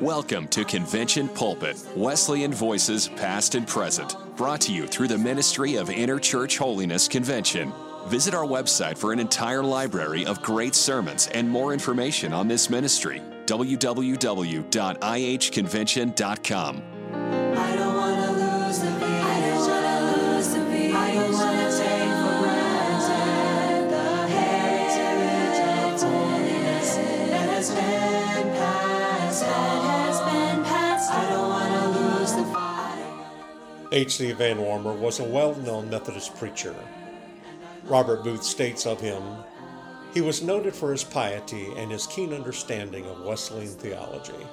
Welcome to Convention Pulpit, Wesleyan Voices Past and Present, brought to you through the Ministry of Interchurch Holiness Convention. Visit our website for an entire library of great sermons and more information on this ministry www.ihconvention.com. H.C. Van Wormer was a well known Methodist preacher. Robert Booth states of him, he was noted for his piety and his keen understanding of Wesleyan theology.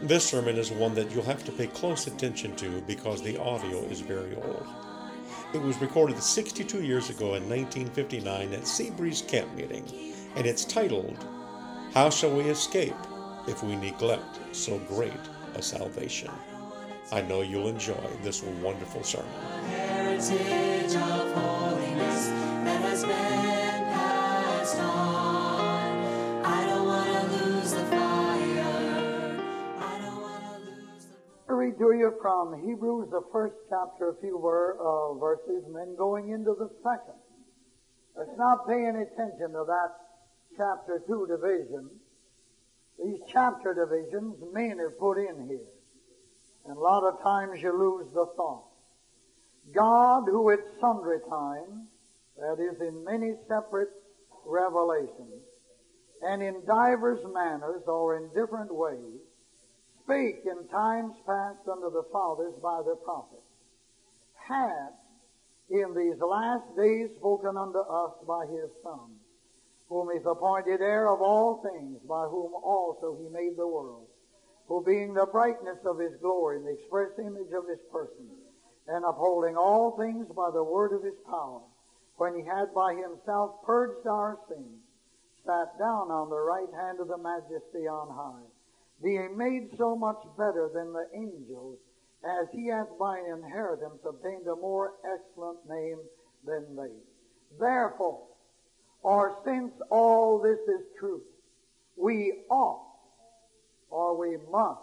This sermon is one that you'll have to pay close attention to because the audio is very old. It was recorded 62 years ago in 1959 at Sea Breeze Camp Meeting, and it's titled, How Shall We Escape If We Neglect So Great a Salvation? I know you'll enjoy this wonderful sermon. heritage of holiness that has been passed on. I don't wanna lose the fire. I don't wanna lose the I read to you from Hebrews, the first chapter, a few ver- uh, verses, and then going into the second. Let's not pay any attention to that chapter 2 division. These chapter divisions, men have put in here. And a lot of times you lose the thought. God, who at sundry times, that is in many separate revelations, and in divers manners or in different ways, spake in times past unto the fathers by the prophets, hath in these last days spoken unto us by his Son, whom is appointed heir of all things, by whom also he made the world, who being the brightness of his glory and the express image of his person, and upholding all things by the word of his power, when he had by himself purged our sins, sat down on the right hand of the majesty on high, being made so much better than the angels, as he hath by inheritance obtained a more excellent name than they. Therefore, or since all this is true, we ought, or we must,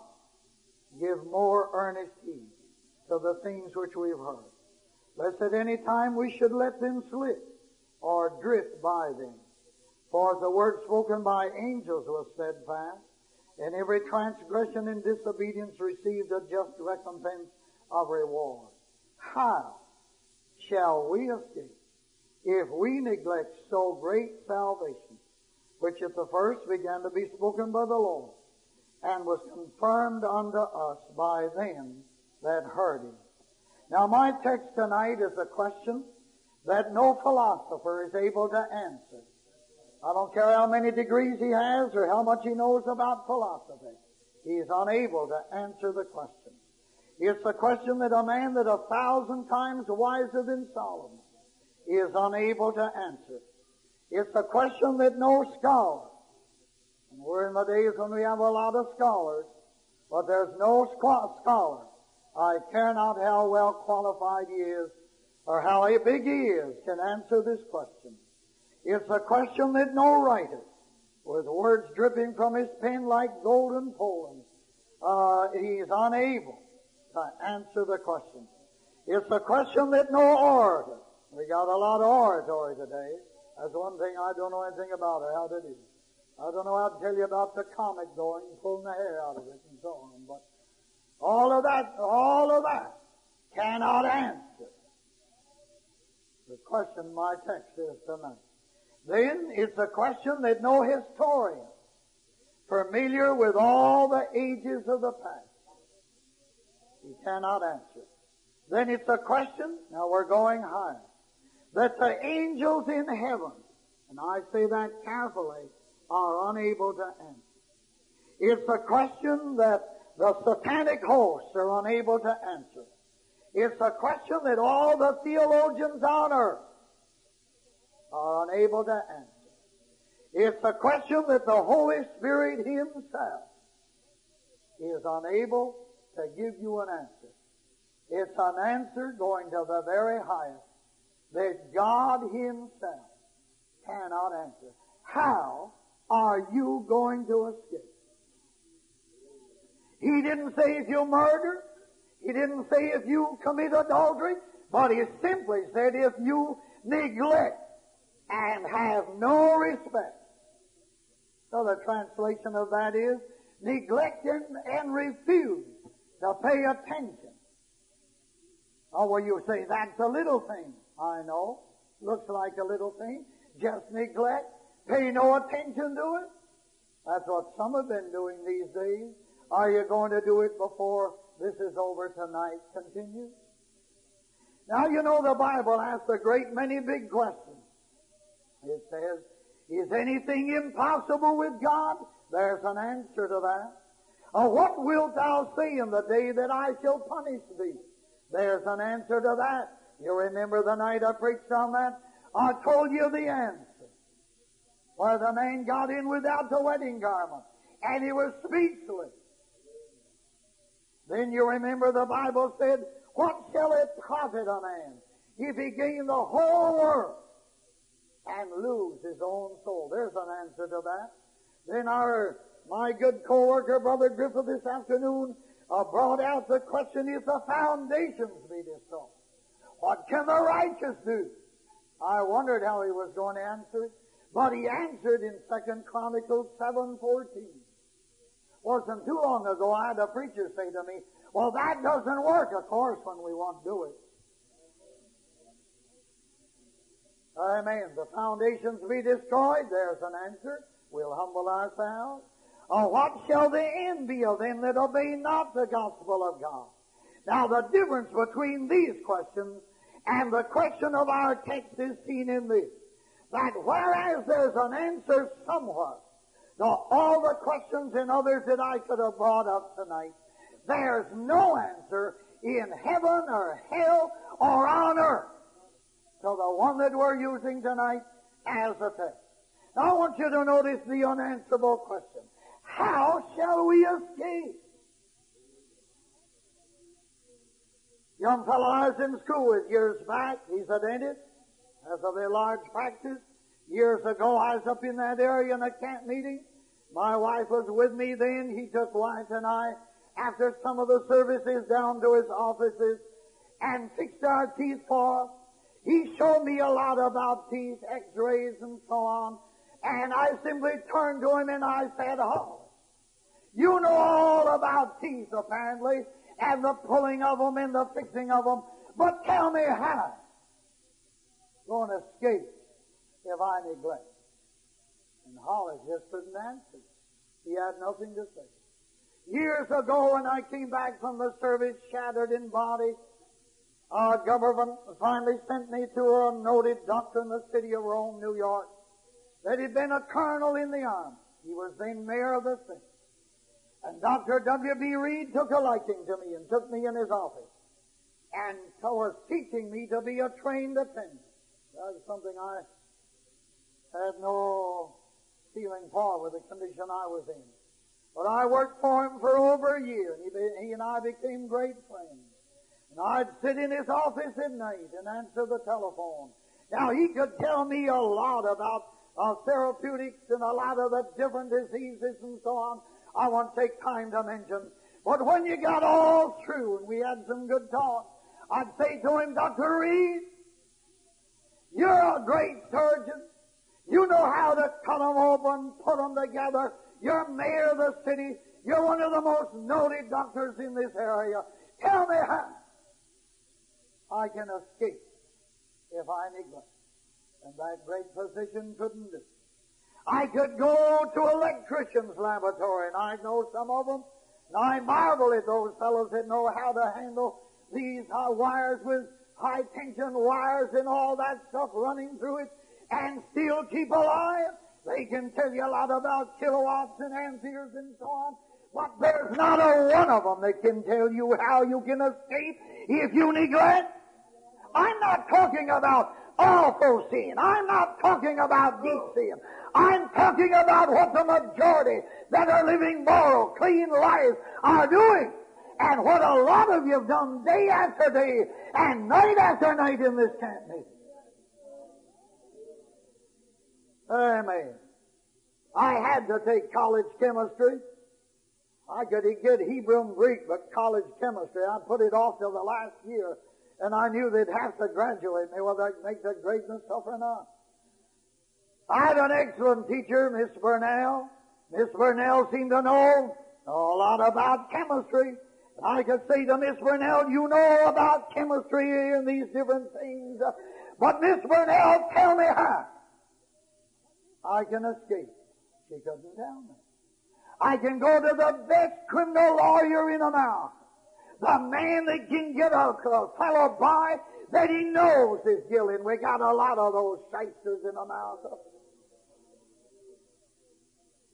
give more earnest heed to the things which we've heard. Lest at any time we should let them slip, or drift by them. For the word spoken by angels was steadfast, and every transgression and disobedience received a just recompense of reward. How shall we escape if we neglect so great salvation, which at the first began to be spoken by the Lord, and was confirmed unto us by them that heard him? Now my text tonight is a question that no philosopher is able to answer. I don't care how many degrees he has or how much he knows about philosophy. He is unable to answer the question. It's a question that a man that a thousand times wiser than Solomon is unable to answer. It's a question that no scholar, and we're in the days when we have a lot of scholars, but there's no scholar. I care not how well qualified he is or how big he is can answer this question. It's a question that no writer, with words dripping from his pen like golden poems, uh, he's unable to answer the question. It's a question that no orator, we got a lot of oratory today. That's one thing I don't know anything about or how to do. I don't know how to tell you about the comet going pulling the hair out of it and so on, but all of that, all of that cannot answer the question my text is tonight. Then it's a question that no historian, familiar with all the ages of the past, he cannot answer. Then it's a question, now we're going higher, that the angels in heaven, and I say that carefully, are unable to answer. It's a question that the satanic hosts are unable to answer. It's a question that all the theologians on earth are unable to answer. It's a question that the Holy Spirit Himself is unable to give you an answer. It's an answer going to the very highest that God Himself cannot answer. How are you going to escape? He didn't say if you murder. He didn't say if you commit adultery. But He simply said if you neglect and have no respect. So the translation of that is neglect and, refuse to pay attention. Oh, well, you say that's a little thing. I know. Looks like a little thing. Just neglect. Pay no attention to it. That's what some have been doing these days. Are you going to do it before this is over tonight? Continue. Now you know the Bible asks a great many big questions. It says, is anything impossible with God? There's an answer to that. Or what wilt thou say in the day that I shall punish thee? There's an answer to that. You remember the night I preached on that? I told you the answer. Where the man got in without the wedding garment and he was speechless. Then you remember the Bible said, What shall it profit a man if he gain the whole world and lose his own soul? There's an answer to that. Then our my good co-worker, Brother Griffith, this afternoon uh, brought out the question, if the foundations be destroyed, what can the righteous do? I wondered how he was going to answer it, but he answered in Second Chronicles 7.14. Wasn't too long ago I had a preacher say to me, well, that doesn't work, of course, when we want to do it. Amen. The foundations be destroyed. There's an answer. We'll humble ourselves. Or what shall the end be of them that obey not the gospel of God? Now the difference between these questions and the question of our text is seen in this. That whereas there's an answer somewhere to all the questions and others that I could have brought up tonight, there's no answer in heaven or hell or on earth to the one that we're using tonight as a text. Now I want you to notice the unanswerable question. How shall we escape? Young fellow I was in school with years back. He's a dentist. Has a very large practice. Years ago, I was up in that area in a camp meeting. My wife was with me then. He took wife and I after some of the services down to his offices and fixed our teeth for. He showed me a lot about teeth, x-rays and so on. And I simply turned to him and I said, oh, you know all about teeth apparently and the pulling of them and the fixing of them. But tell me how going to escape if I neglect. And Hollis just couldn't answer. He had nothing to say. Years ago when I came back from the service shattered in body, our government finally sent me to a noted doctor in the city of Rome, New York, that had been a colonel in the army. He was then mayor of the city. And Dr. W.B. Reed took a liking to me and took me in his office and was teaching me to be a trained attendant. That was something I had no feeling for with the condition I was in. But I worked for him for over a year, and he, he and I became great friends. And I'd sit in his office at night and answer the telephone. Now he could tell me a lot about uh, therapeutics and a lot of the different diseases and so on. I won't take time to mention. But when you got all through and we had some good talk, I'd say to him, Dr. Reed, you're a great surgeon. You know how to cut them open, put them together. You're mayor of the city. You're one of the most noted doctors in this area. Tell me how I can escape if I'm ignorant. And that great physician couldn't do. I could go to electrician's laboratory, and I know some of them, and I marvel at those fellows that know how to handle these uh, wires with high tension wires and all that stuff running through it, and still keep alive. They can tell you a lot about kilowatts and amperes and so on, but there's not a one of them that can tell you how you can escape if you neglect. I'm not talking about awful sin. I'm not talking about deep sin. I'm talking about what the majority that are living moral, clean lives are doing. And what a lot of you have done day after day and night after night in this camp meeting. Amen. I had to take college chemistry. I could get Hebrew and Greek, but college chemistry, I put it off till the last year, and I knew they'd have to graduate me whether I could make the greatness tough or not. I had an excellent teacher, Miss Burnell. Miss Burnell seemed to know a lot about chemistry. I could say to Miss Burnell, you know about chemistry and these different things, but Miss Burnell, tell me how I can escape. She couldn't tell me. I can go to the best criminal lawyer in America. The man that can get a, a fellow by that he knows is guilty. We got a lot of those shysters in America.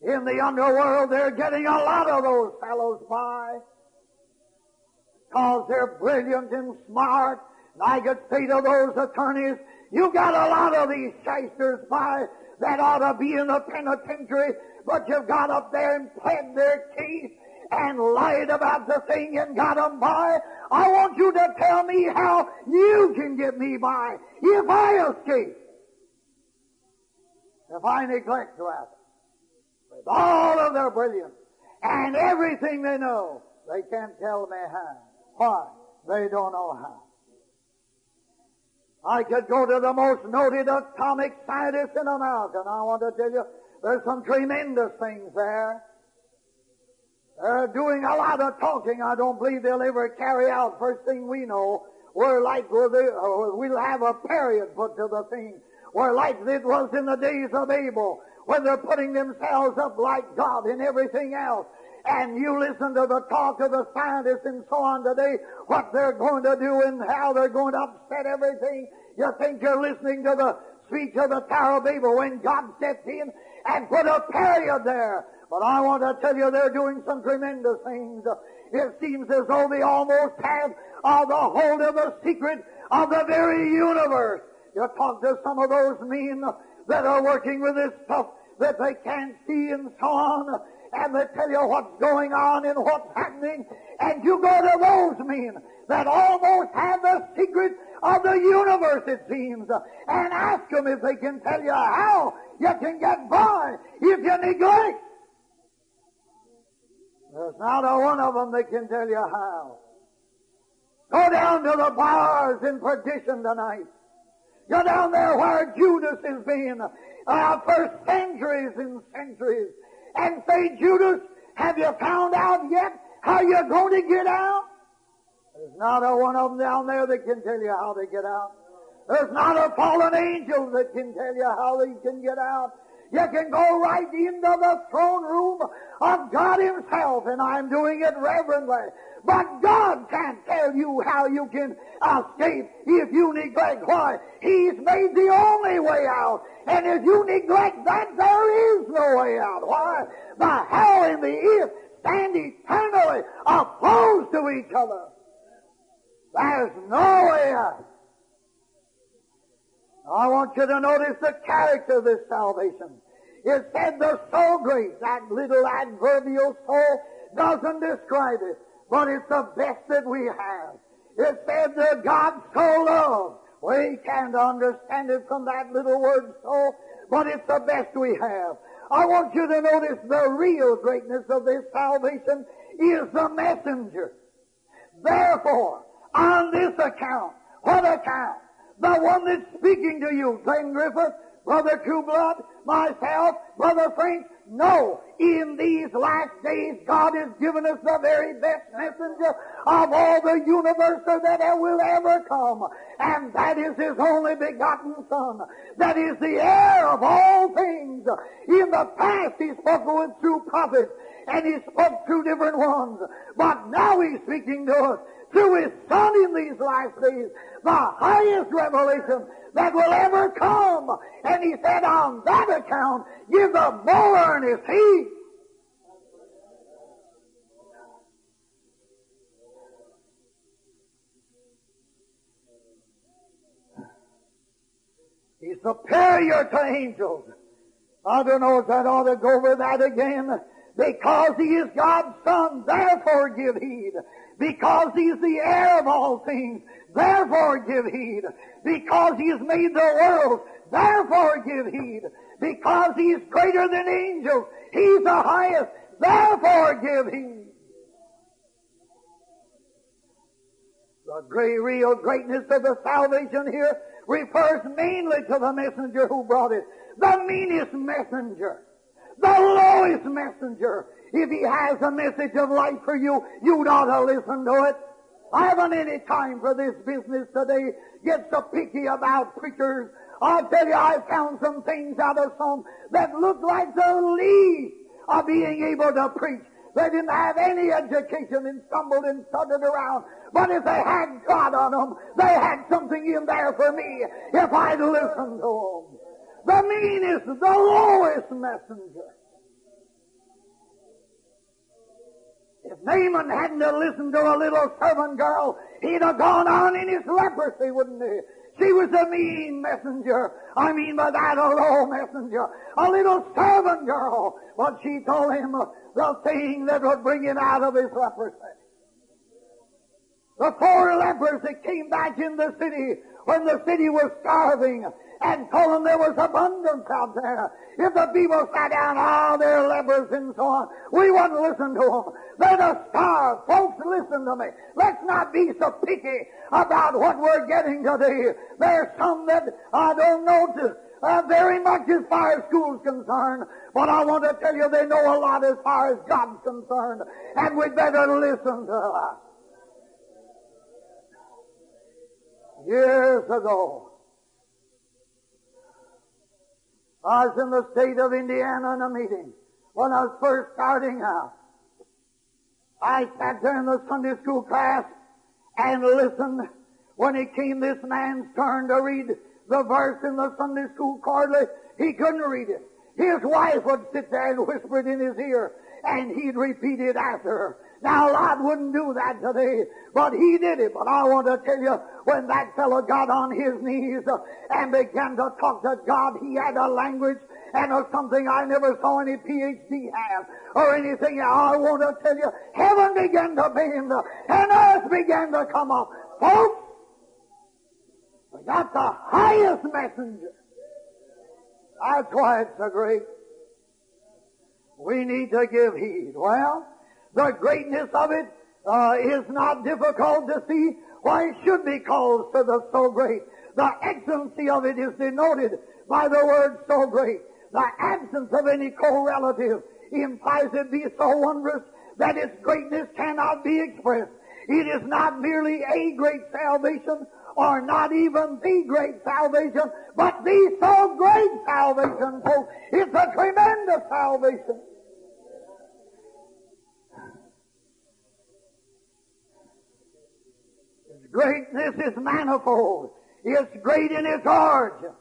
In the underworld, they're getting a lot of those fellows by. Cause they're brilliant and smart. And I could say to those attorneys, you got a lot of these shysters by that ought to be in the penitentiary, but you've got up there and pled their case and lied about the thing and got them by. I want you to tell me how you can get me by if I escape. If I neglect to ask with all of their brilliance and everything they know, they can't tell me how. Why? They don't know how. I could go to the most noted atomic scientist in America, and I want to tell you, there's some tremendous things there. They're doing a lot of talking. I don't believe they'll ever carry out. First thing we know, we're like uh, we'll have a period put to the thing. We're like it was in the days of Abel, when they're putting themselves up like God in everything else. And you listen to the talk of the scientists and so on today, what they're going to do and how they're going to upset everything. You think you're listening to the speech of the Tower of Babel when God stepped in and put a period there. But I want to tell you they're doing some tremendous things. It seems as though they almost have uh, the hold of the secret of the very universe. You talk to some of those men that are working with this stuff that they can't see and so on, and they tell you what's going on and what's happening, and you go to those men that almost have the secret of the universe, it seems, and ask them if they can tell you how you can get by if you neglect. There's not a one of them that can tell you how. Go down to the bars in perdition tonight. Go down there where Judas has been uh, for centuries and centuries and say, Judas, have you found out yet how you're going to get out? There's not a one of them down there that can tell you how to get out. There's not a fallen angel that can tell you how they can get out. You can go right into the throne room of God Himself, and I'm doing it reverently. But God can't tell you how you can escape if you neglect why. He's made the only way out. And if you neglect that, there is no way out. Why? The hell and the if stand eternally opposed to each other. There's no way out. I want you to notice the character of this salvation. It said the so great, that little adverbial soul doesn't describe it, but it's the best that we have. It said that God so loved. We can't understand it from that little word so, but it's the best we have. I want you to notice the real greatness of this salvation is the messenger. Therefore, on this account, what account? The one that's speaking to you, Glenn Griffith, Brother Trueblood, myself, Brother Frank. No, in these last days, God has given us the very best messenger of all the universe that will ever come. And that is His only begotten Son. That is the heir of all things. In the past, He spoke with through prophets, and He spoke through different ones. But now He's speaking to us through His Son in these last days, the highest revelation that will ever come. And He said, on that account, give the more earnest heed. He's superior to angels. I don't know if that ought to go over that again. Because he is God's son, therefore give heed. Because he is the heir of all things, therefore give heed. Because he has made the world, therefore give heed. Because he is greater than angels, he's the highest, therefore give heed. The great, real greatness of the salvation here refers mainly to the messenger who brought it. The meanest messenger. The lowest messenger. If he has a message of life for you, you'd ought to listen to it. I haven't any time for this business today. Get so picky about preachers. I tell you, I found some things out of some that look like the least of being able to preach. They didn't have any education and stumbled and stuttered around. But if they had God on them, they had something in there for me if I'd listened to them. The meanest, the lowest messenger. If Naaman hadn't listened to a little servant girl, he'd have gone on in his leprosy, wouldn't he? She was a mean messenger. I mean by that a low messenger. A little servant girl. But she told him the thing that would bring him out of his leprosy. The four lepers that came back in the city when the city was starving and told them there was abundance out there. If the people sat down, all they're lepers and so on, we wouldn't listen to them. They're the starved. Folks, listen to me. Let's not be so picky about what we're getting today. There's some that I don't know to, uh, very much as far as school's concerned, but I want to tell you they know a lot as far as God's concerned, and we'd better listen to that. Years ago, I was in the state of Indiana in a meeting when I was first starting out. I sat there in the Sunday school class and listened when it came this man's turn to read the verse in the Sunday school quarterly. He couldn't read it. His wife would sit there and whisper it in his ear, and he'd repeat it after her. Now, Lot wouldn't do that today, but he did it. But I want to tell you, when that fellow got on his knees uh, and began to talk to God, he had a language and of something I never saw any PhD have or anything. I want to tell you, heaven began to bend and earth began to come up. Folks, we got the highest messenger. That's why it's so great. We need to give heed. Well, the greatness of it uh, is not difficult to see why it should be called for the so great. The excellency of it is denoted by the word so great. The absence of any correlative implies it be so wondrous that its greatness cannot be expressed. It is not merely a great salvation or not even the great salvation, but the so great salvation, folks. It's a tremendous salvation. Greatness is manifold. It's great in its origin.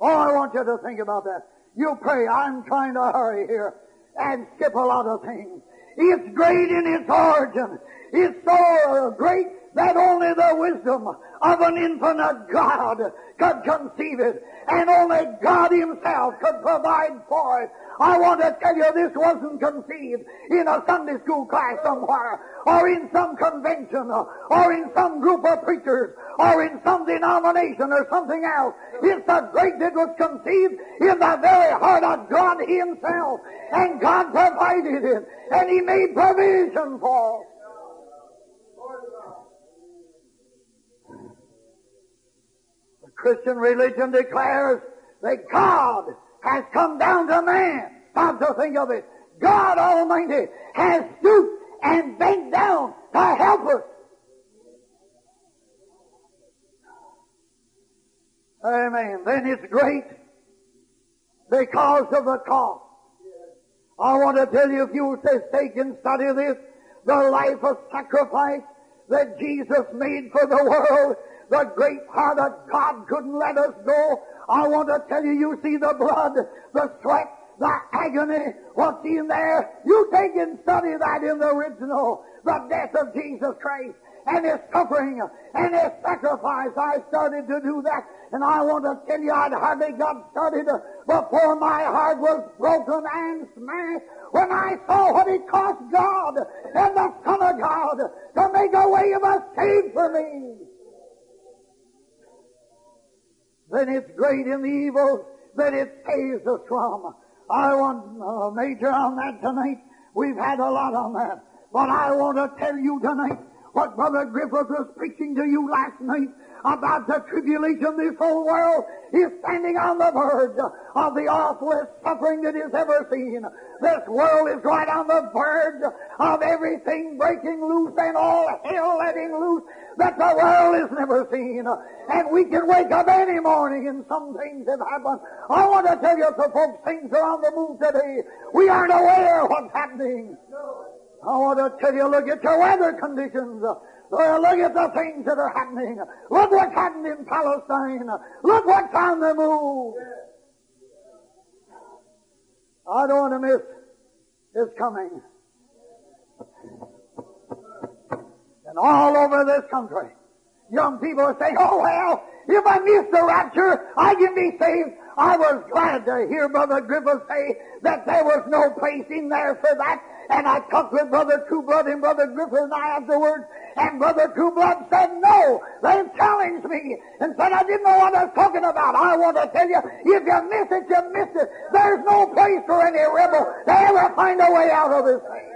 Oh, I want you to think about that. You pray. I'm trying to hurry here and skip a lot of things. It's great in its origin. It's so great that only the wisdom of an infinite God could conceive it, and only God Himself could provide for it. I want to tell you this wasn't conceived in a Sunday school class somewhere, or in some convention, or in some group of preachers, or in some denomination or something else. It's the great that was conceived in the very heart of God Himself, and God provided it, and He made provision for it. The Christian religion declares that God has come down to man. Stop to think of it. God Almighty has stooped and bent down to help us. Amen. Then it's great because of the cost. I want to tell you, if you will take and study this, the life of sacrifice that Jesus made for the world, the great heart of God couldn't let us go. I want to tell you, you see the blood, the sweat, the agony, what's in there. You take and study that in the original, the death of Jesus Christ and his suffering and his sacrifice. I started to do that, and I want to tell you, I'd hardly got started before my heart was broken and smashed when I saw what it cost God and the Son of God to make a way of escape for me. Then it's great in the evil that it saves us from. I want a major on that tonight. We've had a lot on that. But I want to tell you tonight what Brother Griffith was preaching to you last night about the tribulation this whole world is standing on the verge of the awfulest suffering that is ever seen. This world is right on the verge of everything breaking loose and all hell letting loose that the world has never seen. And we can wake up any morning and some things have happened. I want to tell you to folks, things are on the move today. We aren't aware of what's happening. I want to tell you, look at your weather conditions. Look at the things that are happening. Look what's happened in Palestine. Look what's on the move. I don't want to miss this coming. And all over this country, young people are saying, oh well, if I miss the rapture, I can be saved. I was glad to hear Brother Griffith say that there was no place in there for that. And I talked with Brother Trueblood and Brother Griffith and I afterwards, and Brother Trueblood said no. They challenged me and said I didn't know what I was talking about. I want to tell you, if you miss it, you miss it. There's no place for any rebel to ever find a way out of this thing.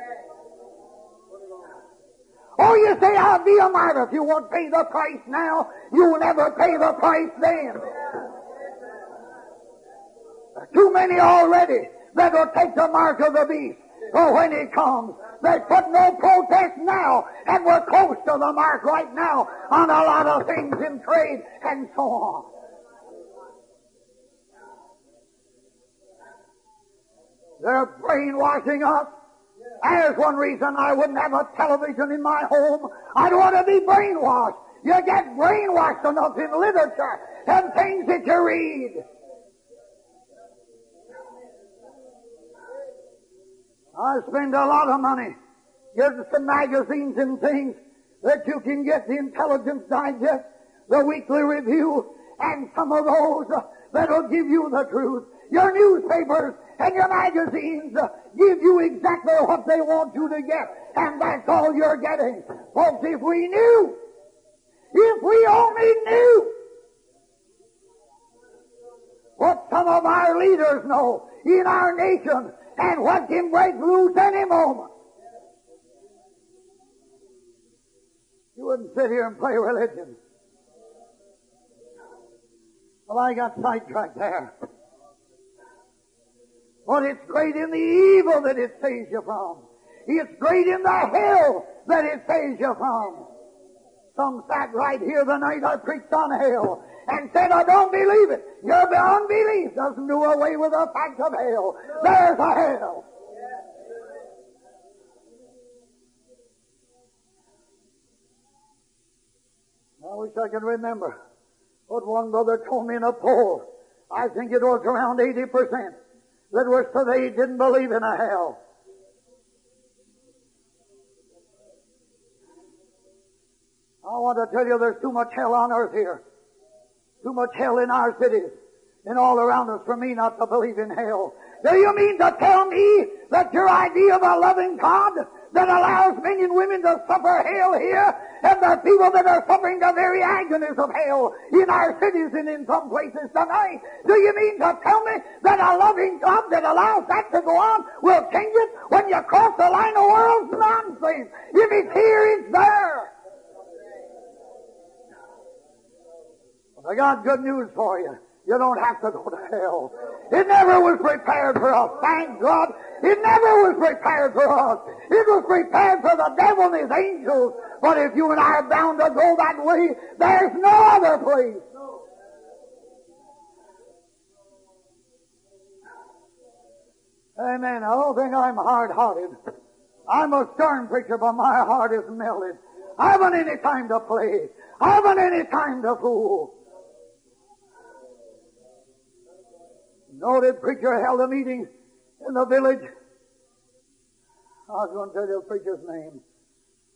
Oh, you say, I'll be a martyr. If you won't pay the price now, you'll never pay the price then. Too many already that will take the mark of the beast. Oh, when he comes, they put no protest now, and we're close to the mark right now on a lot of things in trade and so on. They're brainwashing us. There's one reason I wouldn't have a television in my home. I don't want to be brainwashed. You get brainwashed enough in literature and things that you read. I spend a lot of money getting some magazines and things that you can get the Intelligence Digest, the Weekly Review, and some of those that'll give you the truth. Your newspapers and your magazines give you exactly what they want you to get, and that's all you're getting. Folks, if we knew, if we only knew what some of our leaders know in our nation and what can break loose any moment. You wouldn't sit here and play religion. Well, I got sidetracked there. But it's great in the evil that it saves you from. It's great in the hell that it saves you from. Some sat right here the night I preached on hell and said, I don't believe it. Your unbelief doesn't do away with the fact of hell. There's a hell. I wish I could remember what one brother told me in a poll. I think it was around 80% that was today didn't believe in a hell. I want to tell you there's too much hell on earth here. Too much hell in our cities and all around us for me not to believe in hell. Do you mean to tell me that your idea of a loving God that allows men and women to suffer hell here and the people that are suffering the very agonies of hell in our cities and in some places tonight, do you mean to tell me that a loving God that allows that to go on will change it when you cross the line of world's nonsense? If it's here, it's there. I got good news for you. You don't have to go to hell. It never was prepared for us. Thank God. It never was prepared for us. It was prepared for the devil and his angels. But if you and I are bound to go that way, there's no other place. Amen. I don't think I'm hard-hearted. I'm a stern preacher, but my heart is melted. I haven't any time to play. I haven't any time to fool. Noted preacher held a meeting in the village. I was going to tell you the preacher's name.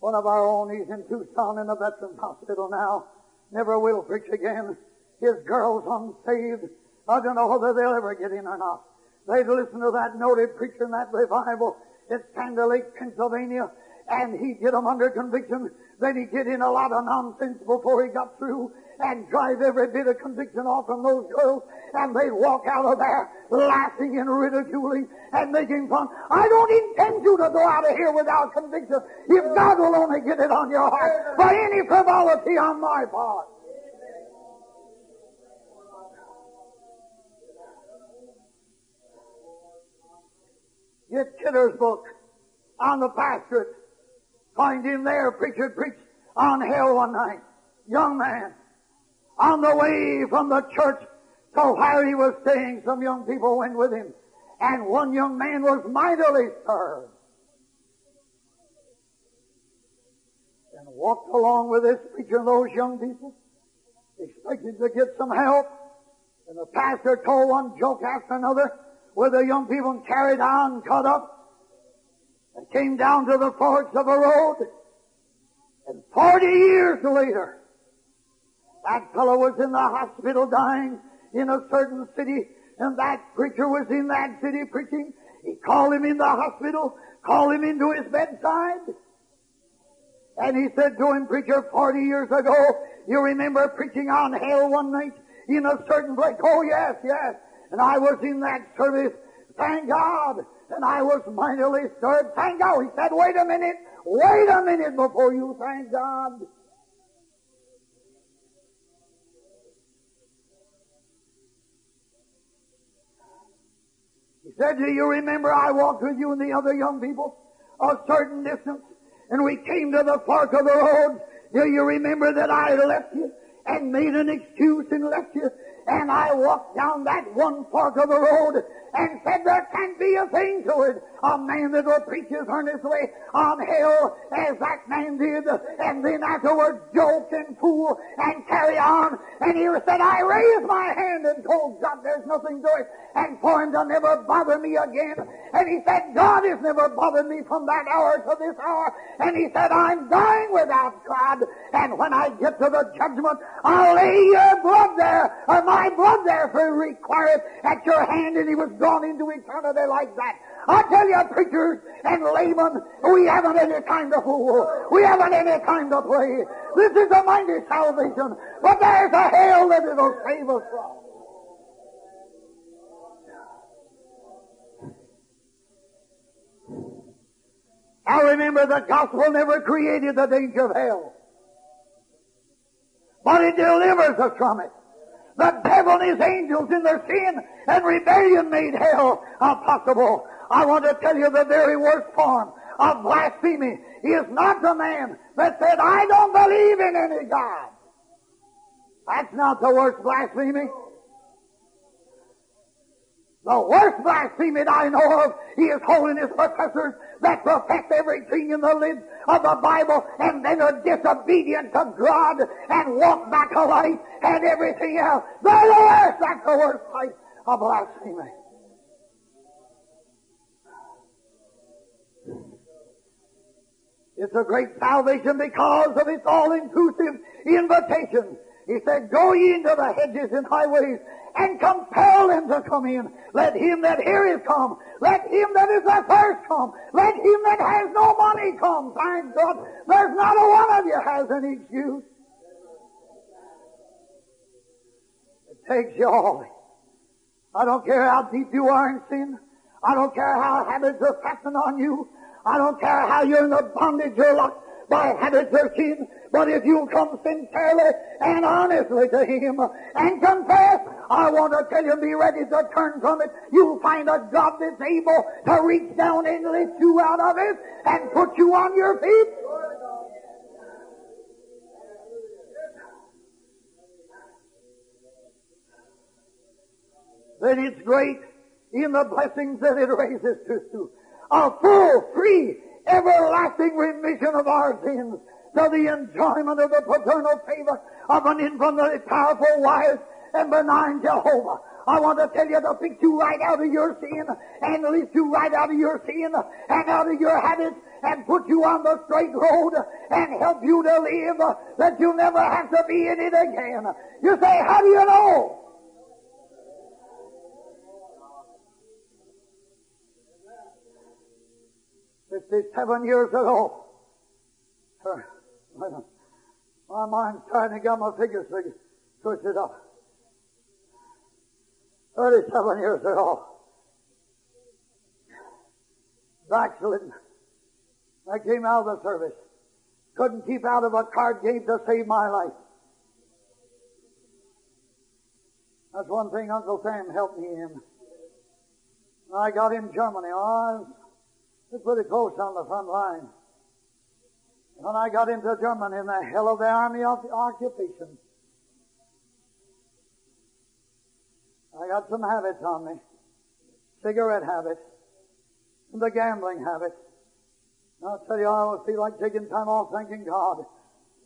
One of our own, he's in Tucson in the Veterans Hospital now. Never will preach again. His girl's unsaved. I don't know whether they'll ever get in or not. They'd listen to that noted preacher in that revival at Sand Lake, Pennsylvania, and he'd get them under conviction. Then he'd get in a lot of nonsense before he got through and drive every bit of conviction off from those girls, and they'd walk out of there laughing and ridiculing and making fun. I don't intend you to go out of here without conviction if God will only get it on your heart by any frivolity on my part. Get Kidder's book on the pastorate. Find him there. Preacher preached on hell one night. Young man. On the way from the church to where he was staying, some young people went with him. And one young man was mightily stirred. And walked along with this preacher and those young people. expecting to get some help. And the pastor told one joke after another with the young people and carried on, cut up, and came down to the forks of a road. And 40 years later, that fellow was in the hospital dying in a certain city, and that preacher was in that city preaching. He called him in the hospital, called him into his bedside, and he said to him, preacher, 40 years ago, you remember preaching on hell one night in a certain place? Oh yes, yes. And I was in that service, thank God. And I was mightily stirred, thank God. He said, wait a minute, wait a minute before you thank God. Said, do you remember I walked with you and the other young people a certain distance and we came to the fork of the road? Do you remember that I left you and made an excuse and left you and I walked down that one fork of the road and said there can't be a thing to it. A man that will preach his earnestly on hell as that man did and then afterwards joke and fool and carry on. And he said, I raised my hand and told God there's nothing to it and for him to never bother me again. And he said, God has never bothered me from that hour to this hour. And he said, I'm dying without God. And when I get to the judgment, I'll lay your blood there, or my blood there for require it at your hand. And he was gone into eternity like that. I tell you, preachers and laymen, we haven't any time to fool. We haven't any time to play. This is a mighty salvation, but there's a hell that it'll save us from. I remember the gospel never created the danger of hell. But it delivers us from it. The devil and his angels in their sin and rebellion made hell possible. I want to tell you the very worst form of blasphemy is not the man that said, I don't believe in any God. That's not the worst blasphemy. The worst blasphemy I know of, he is holiness professors that profess everything in the lids of the Bible and then are disobedient to God and walk back a life and everything else. The worst. That's the worst type of blasphemy. It's a great salvation because of its all-inclusive invitation. He said, Go ye into the hedges and highways and compel them to come in. Let him that heareth come. Let him that is athirst come. Let him that has no money come. Thank God, there's not a one of you has any excuse. It takes you all. I don't care how deep you are in sin. I don't care how habits are fastened on you. I don't care how you're in the bondage you're locked by sin. But if you come sincerely and honestly to Him and confess, I want to tell you, be ready to turn from it. You'll find a God that's able to reach down and lift you out of it and put you on your feet. Then it's great in the blessings that it raises to. A full, free, everlasting remission of our sins to the enjoyment of the paternal favor of an infinitely powerful, wise, and benign Jehovah. I want to tell you to pick you right out of your sin and lift you right out of your sin and out of your habits and put you on the straight road and help you to live that you'll never have to be in it again. You say, how do you know? Fifty-seven years ago, my mind's trying to get my figures twisted up. 37 years ago. Backslidden. I came out of the service. Couldn't keep out of a card game to save my life. That's one thing Uncle Sam helped me in. I got in Germany. Oh, Pretty close on the front line. When I got into Germany in the hell of the army of occupation, I got some habits on me. Cigarette habit. And the gambling habit. I'll tell you, I always feel like taking time off thanking God.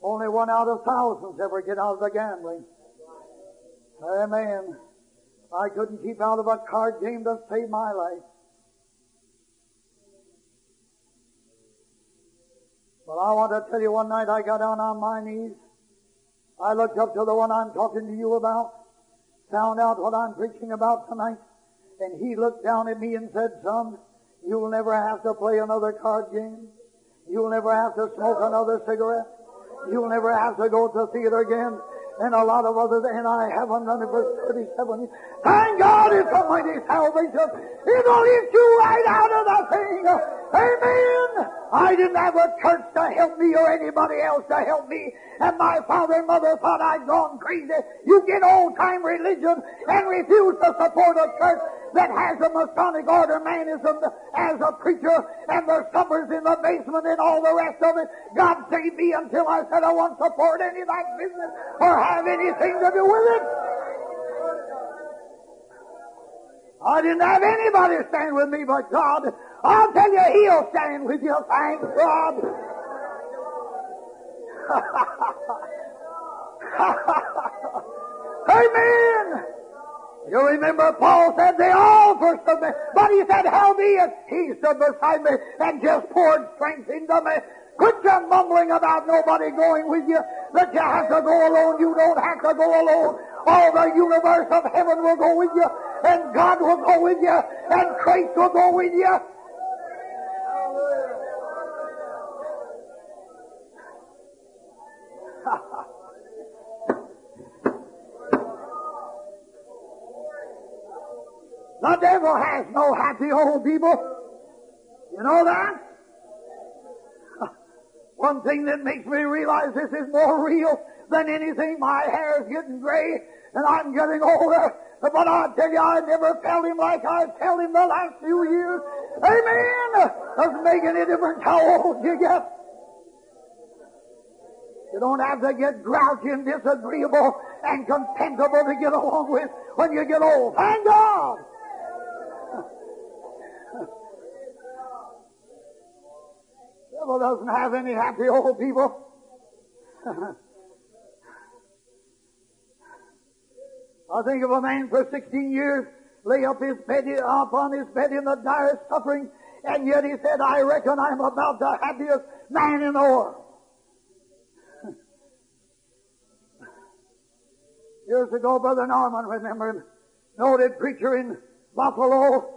Only one out of thousands ever get out of the gambling. Amen. I couldn't keep out of a card game to save my life. But I want to tell you one night I got down on my knees. I looked up to the one I'm talking to you about, found out what I'm preaching about tonight, and he looked down at me and said, son, you'll never have to play another card game. You'll never have to smoke another cigarette. You'll never have to go to theater again and a lot of others, and I haven't done it for 37 years. Thank God it's a mighty salvation. It'll lift you right out of the thing. Amen. I didn't have a church to help me or anybody else to help me, and my father and mother thought I'd gone crazy. You get old-time religion and refuse to support a church that has a Masonic order manism as a preacher and the summers in the basement and all the rest of it. God save me until I said I won't support any of that business or have anything to do with it. I didn't have anybody stand with me but God. I'll tell you, He'll stand with you, thank God. Amen. You remember Paul said they all forsook me, but he said, howbeit, he stood beside me and just poured strength into me. Quit your mumbling about nobody going with you, that you have to go alone. You don't have to go alone. All the universe of heaven will go with you, and God will go with you, and Christ will go with you. The devil has no happy old people. You know that? One thing that makes me realize this is more real than anything, my hair is getting gray and I'm getting older. But I tell you, I never felt him like I felt him the last few years. Amen! Doesn't make any difference how old you get. You don't have to get grouchy and disagreeable and contemptible to get along with when you get old. Thank God! Devil doesn't have any happy old people. I think of a man for 16 years lay up his bed, up on his bed in the direst suffering, and yet he said, I reckon I'm about the happiest man in the world. Years ago, Brother Norman, remember noted preacher in Buffalo,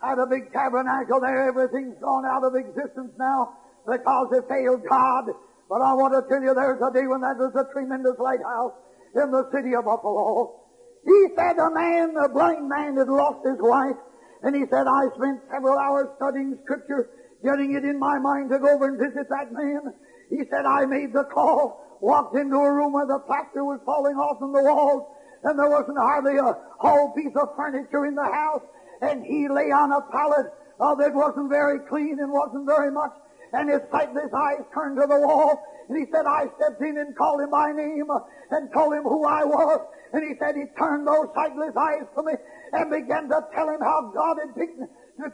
had a big tabernacle there. Everything's gone out of existence now because it failed God. But I want to tell you there's a day when that was a tremendous lighthouse in the city of Buffalo. He said a man, a blind man had lost his wife, and he said, I spent several hours studying scripture, getting it in my mind to go over and visit that man. He said, I made the call, walked into a room where the plaster was falling off from the walls, and there wasn't hardly a whole piece of furniture in the house, and he lay on a pallet uh, that wasn't very clean and wasn't very much and his sightless eyes turned to the wall. And he said, I stepped in and called him by name and told him who I was. And he said he turned those sightless eyes to me and began to tell him how God had picked,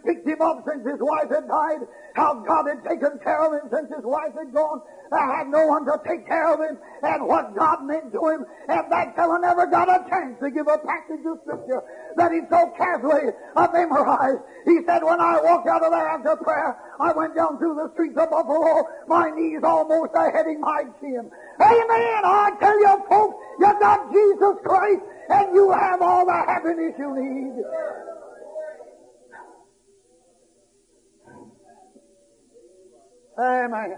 picked him up since his wife had died, how God had taken care of him since his wife had gone. I had no one to take care of him, and what God meant to him, and that fellow never got a chance to give a passage of scripture that he so carefully memorized. He said, when I walked out of there after prayer, I went down through the streets of Buffalo, my knees almost a heading my chin. Amen! I tell you folks, you got Jesus Christ, and you have all the happiness you need. Amen.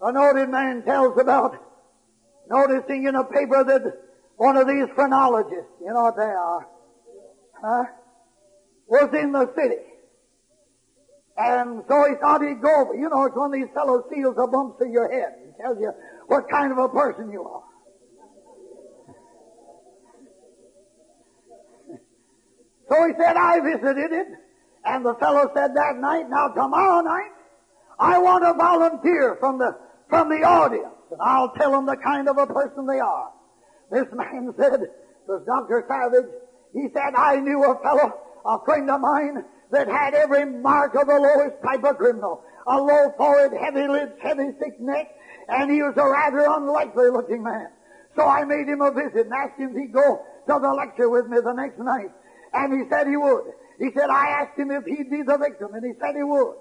A noted man tells about noticing in a paper that one of these phrenologists, you know what they are, huh, was in the city. And so he thought he'd go over. You know, it's one of these fellows seals a bump to your head and tells you what kind of a person you are. So he said, I visited it. And the fellow said that night, now tomorrow night, I want a volunteer from the, from the audience, and I'll tell them the kind of a person they are. This man said, was Dr. Savage, he said, I knew a fellow, a friend of mine, that had every mark of the lowest type of criminal. A low forehead, heavy lips, heavy thick neck, and he was a rather unlikely looking man. So I made him a visit and asked him if he'd go to the lecture with me the next night. And he said he would. He said, I asked him if he'd be the victim, and he said he would.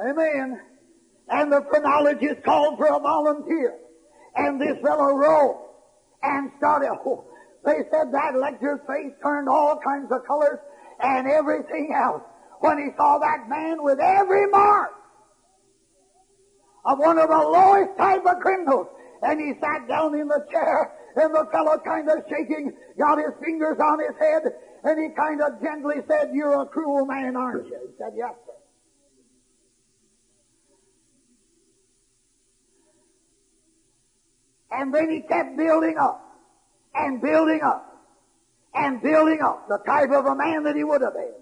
Amen. And the phrenologist called for a volunteer. And this fellow rose and started. Oh, they said that lecturer's face turned all kinds of colors and everything else when he saw that man with every mark of one of the lowest type of criminals. And he sat down in the chair and the fellow kind of shaking, got his fingers on his head, and he kind of gently said, You're a cruel man, aren't you? He said, Yes, sir. And then he kept building up and building up and building up the type of a man that he would have been.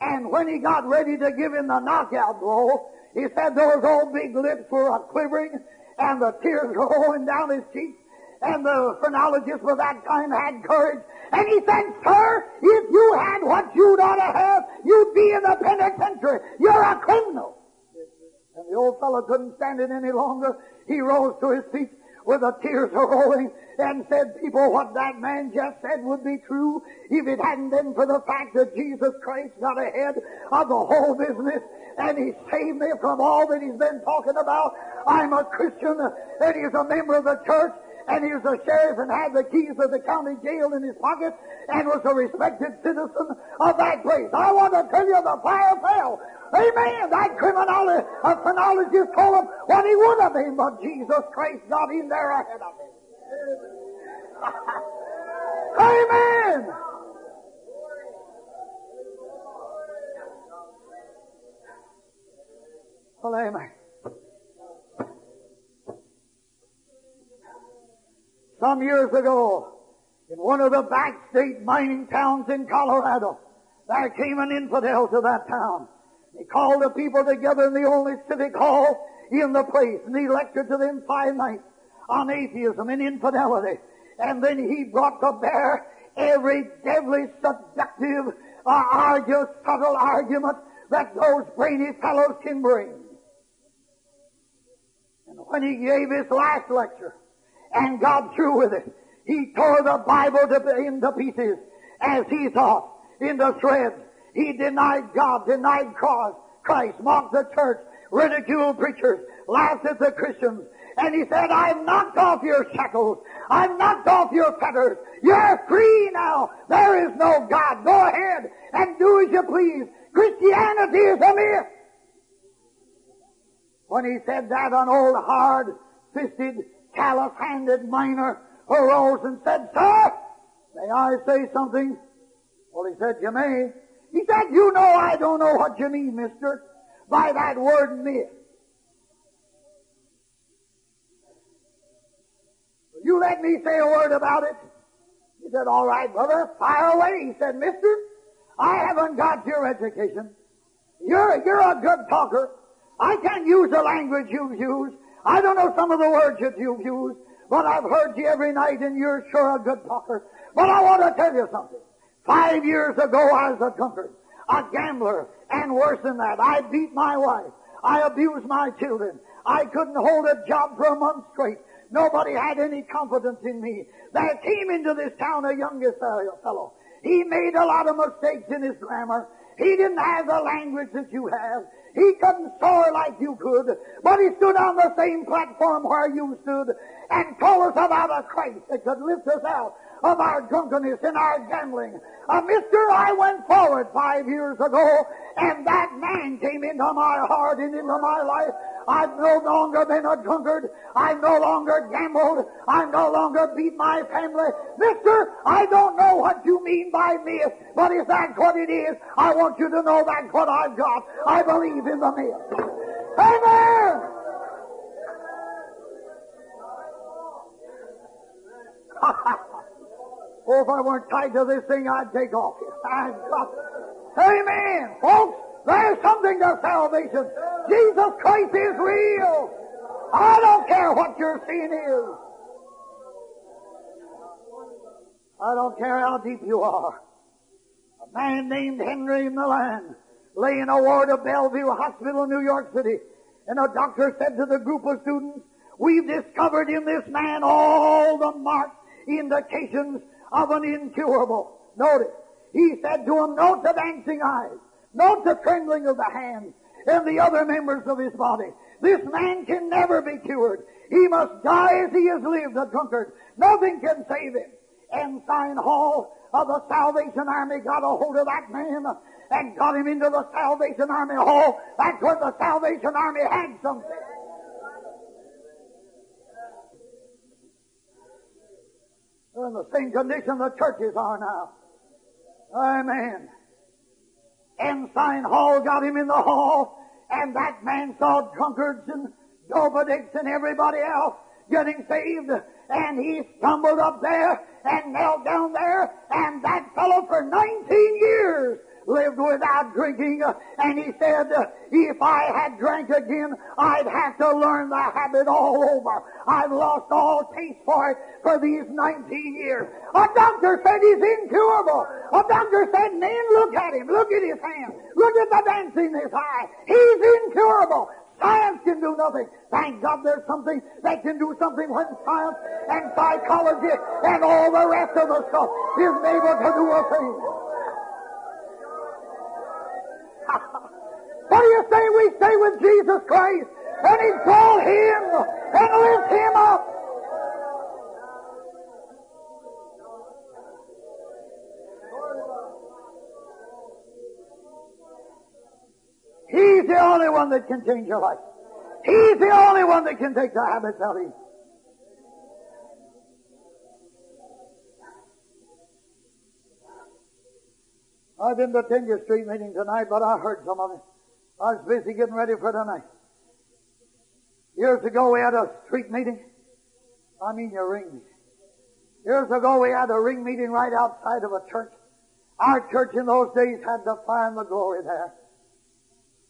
And when he got ready to give him the knockout blow, he said those old big lips were a quivering and the tears were rolling down his cheeks. And the phrenologist for that time had courage. And he said, Sir, if you had what you'd ought to have, you'd be in the penitentiary. You're a criminal. And the old fellow couldn't stand it any longer. He rose to his feet with the tears rolling and said, people, what that man just said would be true if it hadn't been for the fact that Jesus Christ got ahead of the whole business and he saved me from all that he's been talking about. I'm a Christian and he's a member of the church and he was a sheriff and had the keys of the county jail in his pocket and was a respected citizen of that place. I want to tell you the fire fell. Amen. That criminologist, a phrenologist told him what he would have been, but Jesus Christ got him there ahead of him. Amen. Well, amen. Some years ago, in one of the backstate mining towns in Colorado, there came an infidel to that town. He called the people together in the only civic hall in the place, and he lectured to them five nights on atheism and infidelity. And then he brought to bear every deadly, seductive, uh, argue, subtle argument that those brainy fellows can bring. And when he gave his last lecture and got through with it, he tore the Bible to, into pieces as he thought, into shreds. He denied God, denied Christ, mocked the church, ridiculed preachers, laughed at the Christians, and he said, I've knocked off your shackles. I've knocked off your fetters. You're free now. There is no God. Go ahead and do as you please. Christianity is a myth. When he said that, an old hard-fisted, callous-handed miner arose and said, Sir, may I say something? Well, he said, you may. He said, you know I don't know what you mean, mister, by that word myth. You let me say a word about it. He said, all right, brother, fire away. He said, mister, I haven't got your education. You're, you're a good talker. I can't use the language you've used. I don't know some of the words that you've used, but I've heard you every night and you're sure a good talker. But I want to tell you something. Five years ago I was a drunkard, a gambler, and worse than that. I beat my wife. I abused my children. I couldn't hold a job for a month straight. Nobody had any confidence in me. There came into this town a youngest uh, fellow. He made a lot of mistakes in his grammar. He didn't have the language that you have. He couldn't soar like you could, but he stood on the same platform where you stood and told us about a Christ that could lift us out of our drunkenness and our gambling. Uh, mister, I went forward five years ago, and that man came into my heart and into my life. I've no longer been a drunkard. I've no longer gambled. I've no longer beat my family. Mister, I don't know what you mean by myth, but if that's what it is, I want you to know that's what I've got. I believe in the myth. Amen! oh, if I weren't tied to this thing, I'd take off. Thank God. Amen. Folks, there's something to salvation. Jesus Christ is real. I don't care what your sin is. I don't care how deep you are. A man named Henry Milan lay in a ward of Bellevue Hospital in New York City. And a doctor said to the group of students, we've discovered in this man all the marked indications of an incurable. Notice, he said to him, note the dancing eyes, note the trembling of the hands and the other members of his body. This man can never be cured. He must die as he has lived, a drunkard. Nothing can save him. Ensign Hall of the Salvation Army got a hold of that man and got him into the Salvation Army Hall. That's where the Salvation Army had something. They're in the same condition the churches are now. Amen. Ensign Hall got him in the hall, and that man saw drunkards and dope and everybody else getting saved, and he stumbled up there and knelt down there, and that fellow for 19 years lived without drinking, uh, and he said, uh, if I had drank again, I'd have to learn the habit all over. I've lost all taste for it for these 19 years. A doctor said he's incurable. A doctor said, man, look at him. Look at his hand. Look at the dancing in his eye. He's incurable. Science can do nothing. Thank God there's something that can do something when science and psychology and all the rest of the stuff isn't able to do a thing. What do you say we stay with Jesus Christ and exalt Him and lift Him up? He's the only one that can change your life. He's the only one that can take the habits out of you. I've been to Tenure Street meeting tonight, but I heard some of it. I was busy getting ready for tonight. Years ago we had a street meeting. I mean your ring meeting. Years ago we had a ring meeting right outside of a church. Our church in those days had the fire and the glory there.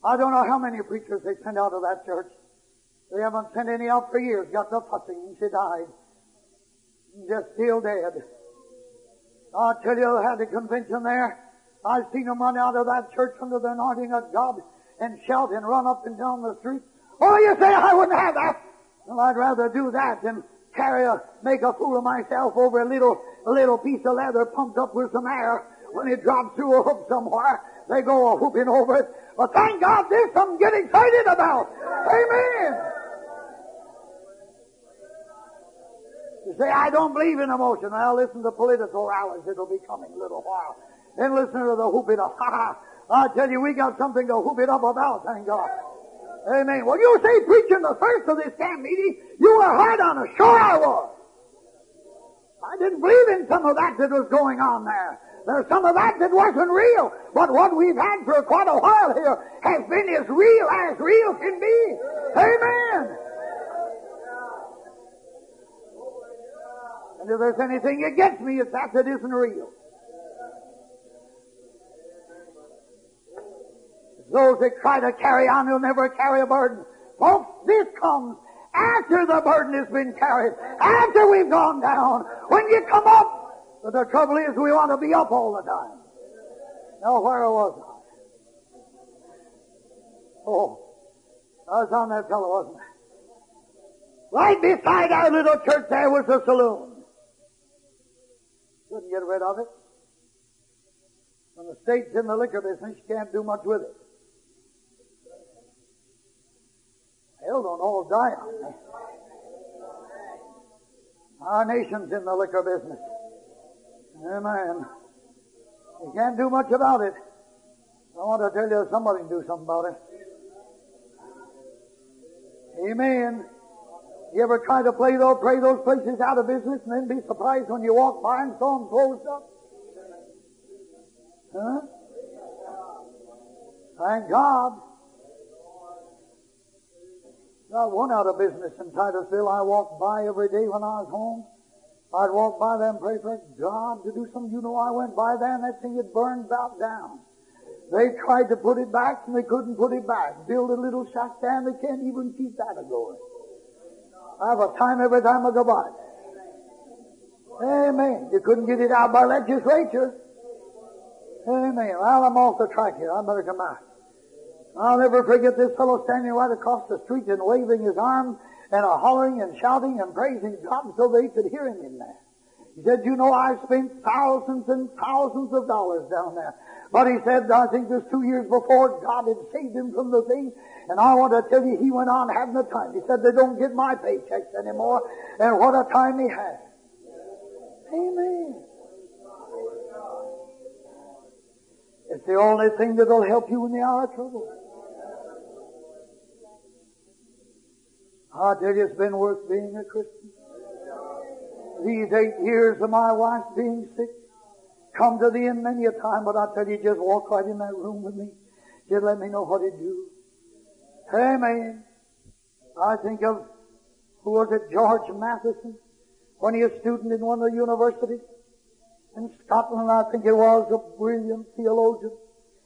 I don't know how many preachers they sent out of that church. They haven't sent any out for years. Got the fussing she died. Just still dead. I'll tell you, I had a convention there. I've seen them run out of that church under the anointing of God and shout and run up and down the street. Oh, you say I wouldn't have that? Well, I'd rather do that than carry a, make a fool of myself over a little, a little piece of leather pumped up with some air. When it drops through a hook somewhere, they go a whooping over it. But thank God there's something to get excited about. Amen. You say, I don't believe in emotion. Well, listen to political rallies. It'll be coming a little while. Then listen to the whooping up. I tell you, we got something to whoop it up about, thank God. Amen. Well, you say preaching the first of this camp meeting, you were hard on us. Sure I was. I didn't believe in some of that that was going on there. There's some of that that wasn't real. But what we've had for quite a while here has been as real as real can be. Amen. And if there's anything against me, it's that that isn't real. Those that try to carry on will never carry a burden. Folks, this comes after the burden has been carried, after we've gone down. When you come up But the trouble is we want to be up all the time. Now where was I? Oh, I was on that fellow, wasn't I? Right beside our little church there was a saloon. Couldn't get rid of it. When the state's in the liquor business, you can't do much with it. Hell don't all die on me. Our nation's in the liquor business. Amen. You can't do much about it. I want to tell you somebody can do something about it. Amen. You ever try to play those, pray those places out of business and then be surprised when you walk by and saw them closed up? Huh? Thank God. Got one out of business in Titusville I walked by every day when I was home. I'd walk by and pray for God to do something. You know, I went by there and that thing had burned about down. They tried to put it back and they couldn't put it back. Build a little shack there and they can't even keep that a going. I have a time every time I go by. Amen. You couldn't get it out by legislature. Amen. Well, I'm off the track here. I better come back. I'll never forget this fellow standing right across the street and waving his arms and a hollering and shouting and praising God until they could hear him in there. He said, you know, I've spent thousands and thousands of dollars down there. But he said, I think just two years before, God had saved him from the thing. And I want to tell you, he went on having a time. He said, they don't get my paychecks anymore. And what a time he had. Amen. It's the only thing that'll help you in the hour of trouble. I tell you, it's been worth being a Christian. These eight years of my wife being sick come to the end many a time, but I tell you, just walk right in that room with me. Just let me know what to do. Amen. I think of, who was it, George Matheson, when he was a student in one of the universities in Scotland, I think it was, a brilliant theologian,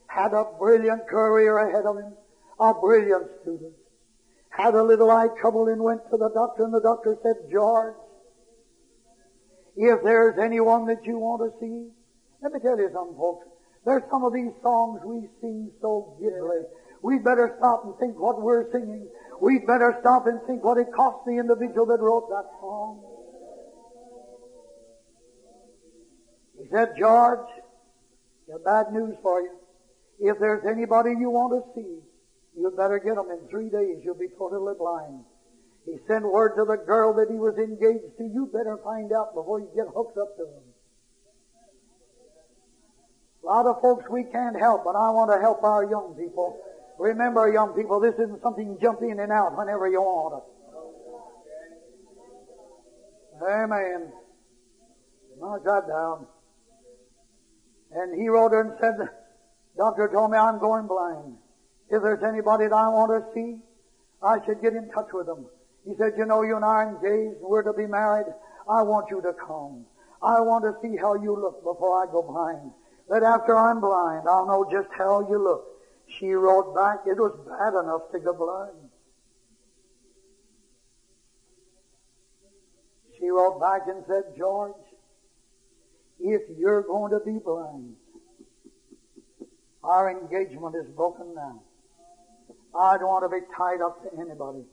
had a brilliant career ahead of him, a brilliant student had a little eye trouble and went to the doctor and the doctor said, George, if there's anyone that you want to see, let me tell you something folks. There's some of these songs we sing so giddily. We'd better stop and think what we're singing. We'd better stop and think what it cost the individual that wrote that song. He said, George, got bad news for you. If there's anybody you want to see, You'd better get him in three days. You'll be totally blind. He sent word to the girl that he was engaged to. You better find out before you get hooked up to him. A lot of folks we can't help, but I want to help our young people. Remember, young people, this isn't something you jump in and out whenever you want it. Amen. Mark that down. And he wrote her and said, Doctor told me I'm going blind. If there's anybody that I want to see, I should get in touch with them. He said, you know, you and I are engaged, we're to be married. I want you to come. I want to see how you look before I go blind. That after I'm blind, I'll know just how you look. She wrote back, it was bad enough to go blind. She wrote back and said, George, if you're going to be blind, our engagement is broken now. I don't want to be tied up to anybody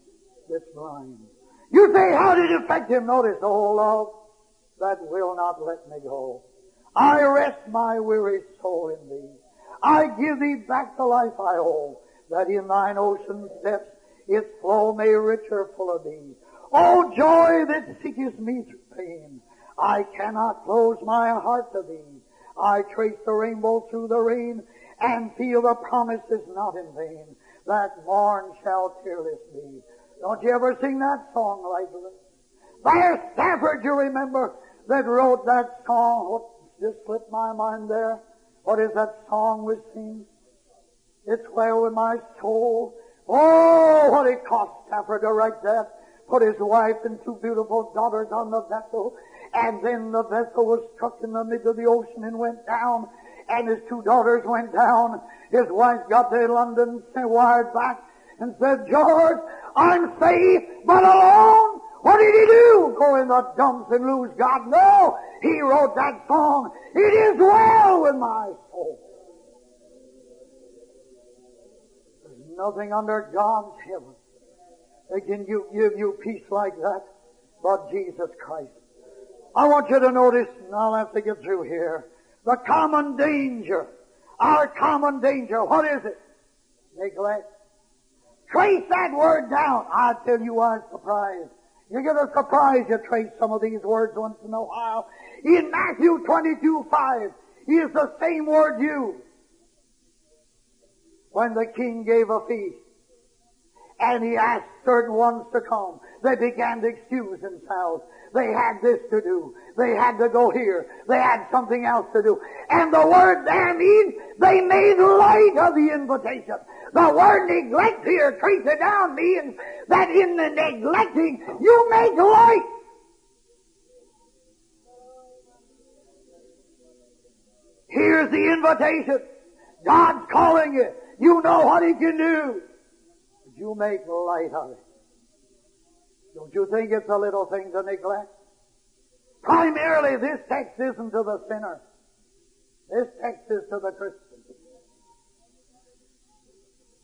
that's blind. You say, how did it affect him? Notice, oh love, that will not let me go. I rest my weary soul in thee. I give thee back the life I owe, that in thine ocean depths its flow may richer full of thee. Oh joy that seeketh me through pain, I cannot close my heart to thee. I trace the rainbow through the rain and feel the promise is not in vain that morn shall tearless be. Don't you ever sing that song lately? There's Spafford, you remember, that wrote that song. What just slipped my mind there? What is that song we sing? It's well with my soul. Oh, what it cost Spafford to write that. Put his wife and two beautiful daughters on the vessel. And then the vessel was struck in the middle of the ocean and went down and his two daughters went down. His wife got to London, wired back, and said, George, I'm safe, but alone. What did he do? Go in the dumps and lose God? No! He wrote that song. It is well with my soul. There's nothing under God's heaven that can give you peace like that but Jesus Christ. I want you to notice, and I'll have to get through here, the common danger. Our common danger. What is it? Neglect. Trace that word down. I tell you, I'm surprised. You get a surprise, you trace some of these words once in a while. In Matthew 22, 5, is the same word used. When the king gave a feast, and he asked certain ones to come, they began to excuse themselves. They had this to do. They had to go here. They had something else to do. And the word there means they made light of the invitation. The word neglect here, trace it down, means that in the neglecting, you make light. Here's the invitation. God's calling you. You know what He can do. You make light of it. Don't you think it's a little thing to neglect? Primarily, this text isn't to the sinner. This text is to the Christian.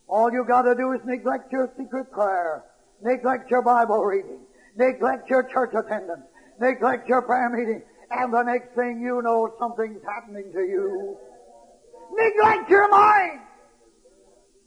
All you got to do is neglect your secret prayer, neglect your Bible reading, neglect your church attendance, neglect your prayer meeting, and the next thing you know, something's happening to you. Neglect your mind.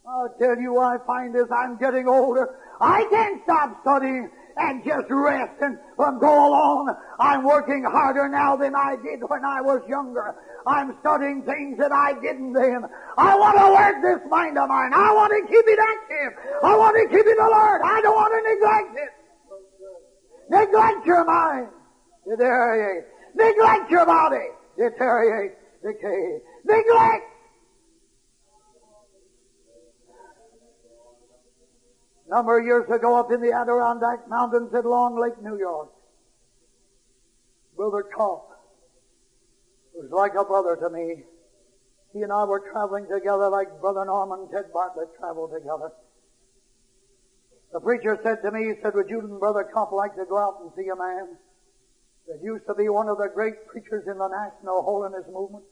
I'll tell you, I find as I'm getting older, I can't stop studying and just rest and um, go along. I'm working harder now than I did when I was younger. I'm studying things that I didn't then. I want to work this mind of mine. I want to keep it active. I want to keep it alert. I don't want to neglect it. Neglect your mind. Deteriorate. Neglect your body. Deteriorate. Decay. Neglect. A number of years ago up in the Adirondack Mountains at Long Lake, New York, Brother Kopp was like a brother to me. He and I were traveling together like Brother Norman and Ted Bartlett traveled together. The preacher said to me, he said, would you and Brother Kopp like to go out and see a man that used to be one of the great preachers in the National Holiness Movement?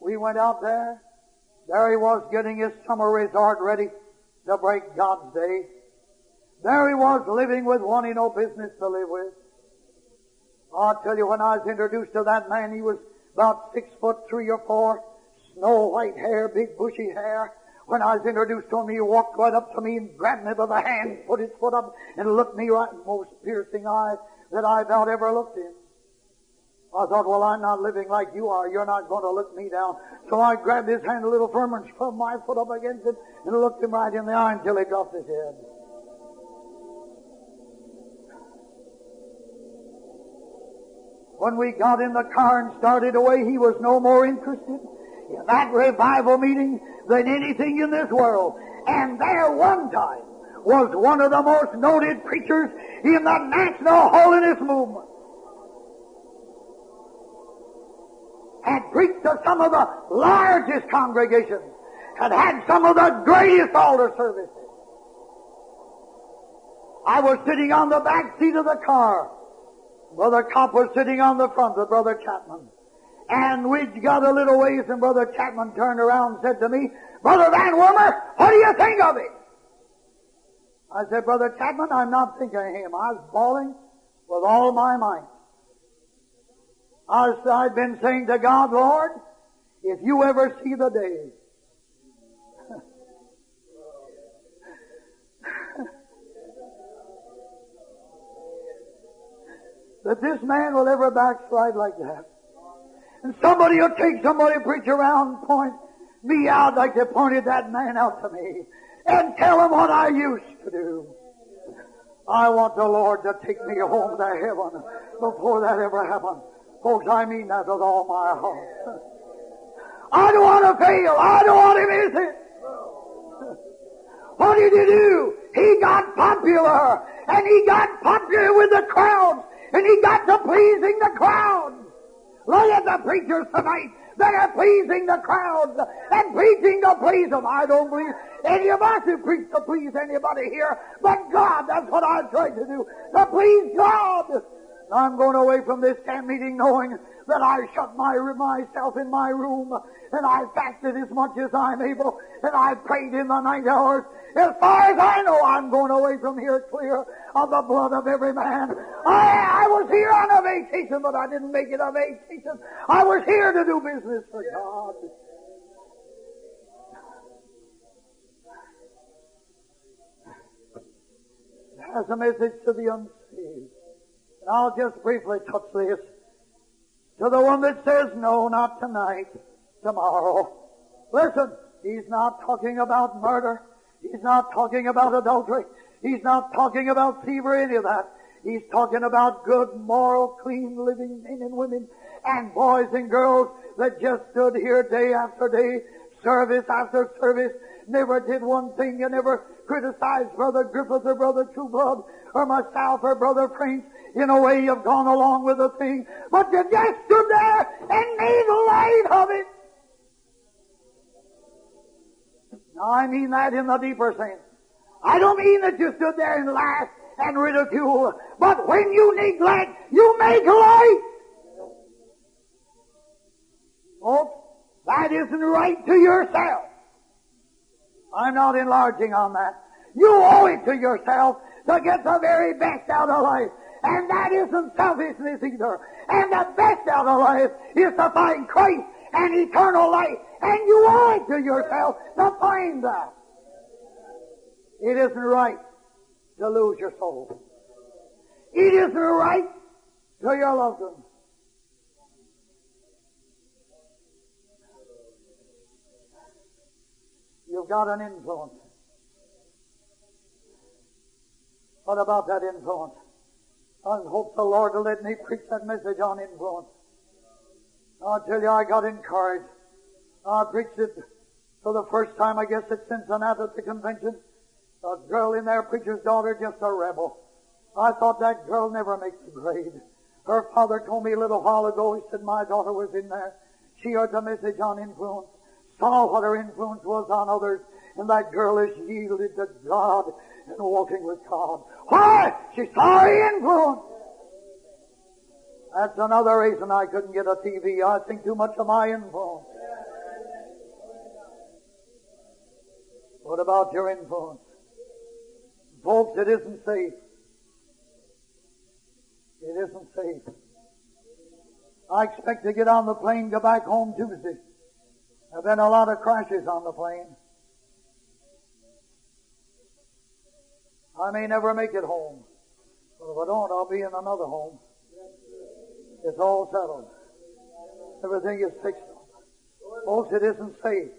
We went out there. There he was getting his summer resort ready to break God's day. There he was living with one he no business to live with. I'll tell you, when I was introduced to that man, he was about six foot three or four, snow white hair, big bushy hair. When I was introduced to him, he walked right up to me and grabbed me by the hand, put his foot up, and looked me right in the most piercing eyes that I've ever looked in. I thought, well, I'm not living like you are. You're not going to look me down. So I grabbed his hand a little firmer and shoved my foot up against it and looked him right in the eye until he dropped his head. When we got in the car and started away, he was no more interested in that revival meeting than anything in this world. And there one time was one of the most noted preachers in the National Holiness Movement. Had preached to some of the largest congregations, had had some of the greatest altar services. I was sitting on the back seat of the car. Brother Kopp was sitting on the front with Brother Chapman. And we got a little ways and Brother Chapman turned around and said to me, Brother Van Wormer, what do you think of it? I said, Brother Chapman, I'm not thinking of him. I was bawling with all my might. I was, I'd been saying to God, Lord, if you ever see the day that this man will ever backslide like that. And somebody will take somebody, preach around, point me out like they pointed that man out to me, and tell him what I used to do. I want the Lord to take me home to heaven before that ever happened. Folks, I mean that with all my heart. I don't want to fail. I don't want to miss it. What did he do? He got popular, and he got popular with the crowds and he got to pleasing the crowd. Look at the preachers tonight. than are pleasing the crowds and preaching to please them. I don't believe any of us who preach to please anybody here but God. That's what I've tried to do, to please God. I'm going away from this camp meeting knowing that I shut my, myself in my room and I fasted as much as I'm able and I prayed in the night hours. As far as I know, I'm going away from here clear of the blood of every man. I, I was here on a vacation, but I didn't make it a vacation. I was here to do business for God. As a message to the unsaved. And I'll just briefly touch this. To the one that says, no, not tonight, tomorrow. Listen, he's not talking about murder. He's not talking about adultery. He's not talking about thievery, any of that. He's talking about good, moral, clean living men and women and boys and girls that just stood here day after day, service after service, never did one thing and never criticized Brother Griffith or Brother Trueblood or myself or Brother Prince in a way you've gone along with the thing, but you just stood there and made light of it. Now I mean that in the deeper sense. I don't mean that you stood there and laughed and ridiculed, but when you neglect, you make light. Folks, that isn't right to yourself. I'm not enlarging on that. You owe it to yourself to get the very best out of life. And that isn't selfishness either. And the best out of life is to find Christ and eternal life. And you owe to yourself to find that. It isn't right to lose your soul. It isn't right to your loved ones. You've got an influence. What about that influence? I hope the Lord will let me preach that message on influence. I'll tell you, I got encouraged. I preached it for the first time, I guess, at Cincinnati at the convention. A girl in there, preacher's daughter, just a rebel. I thought that girl never makes the grade. Her father told me a little while ago, he said my daughter was in there. She heard the message on influence, saw what her influence was on others, and that girl has yielded to God and walking with God. Why? She saw influence. That's another reason I couldn't get a TV. I think too much of my influence. What about your influence? Folks, it isn't safe. It isn't safe. I expect to get on the plane, go back home Tuesday. There have been a lot of crashes on the plane. I may never make it home. But if I don't, I'll be in another home. It's all settled. Everything is fixed. Folks, it isn't safe.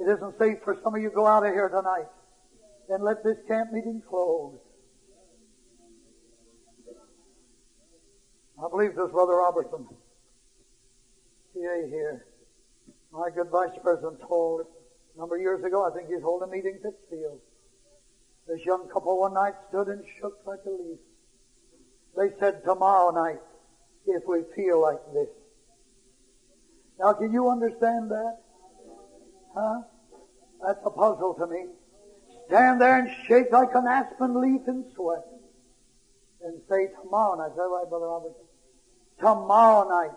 It isn't safe for some of you to go out of here tonight and let this camp meeting close. I believe this Brother Robertson, PA here, my good vice president told a number of years ago, I think he's holding a meeting at Pittsfield. This young couple one night stood and shook like a leaf. They said, tomorrow night, if we feel like this. Now, can you understand that? Huh? That's a puzzle to me. Stand there and shake like an aspen leaf in sweat. And say, tomorrow night, is that right, Brother Robertson? Tomorrow night,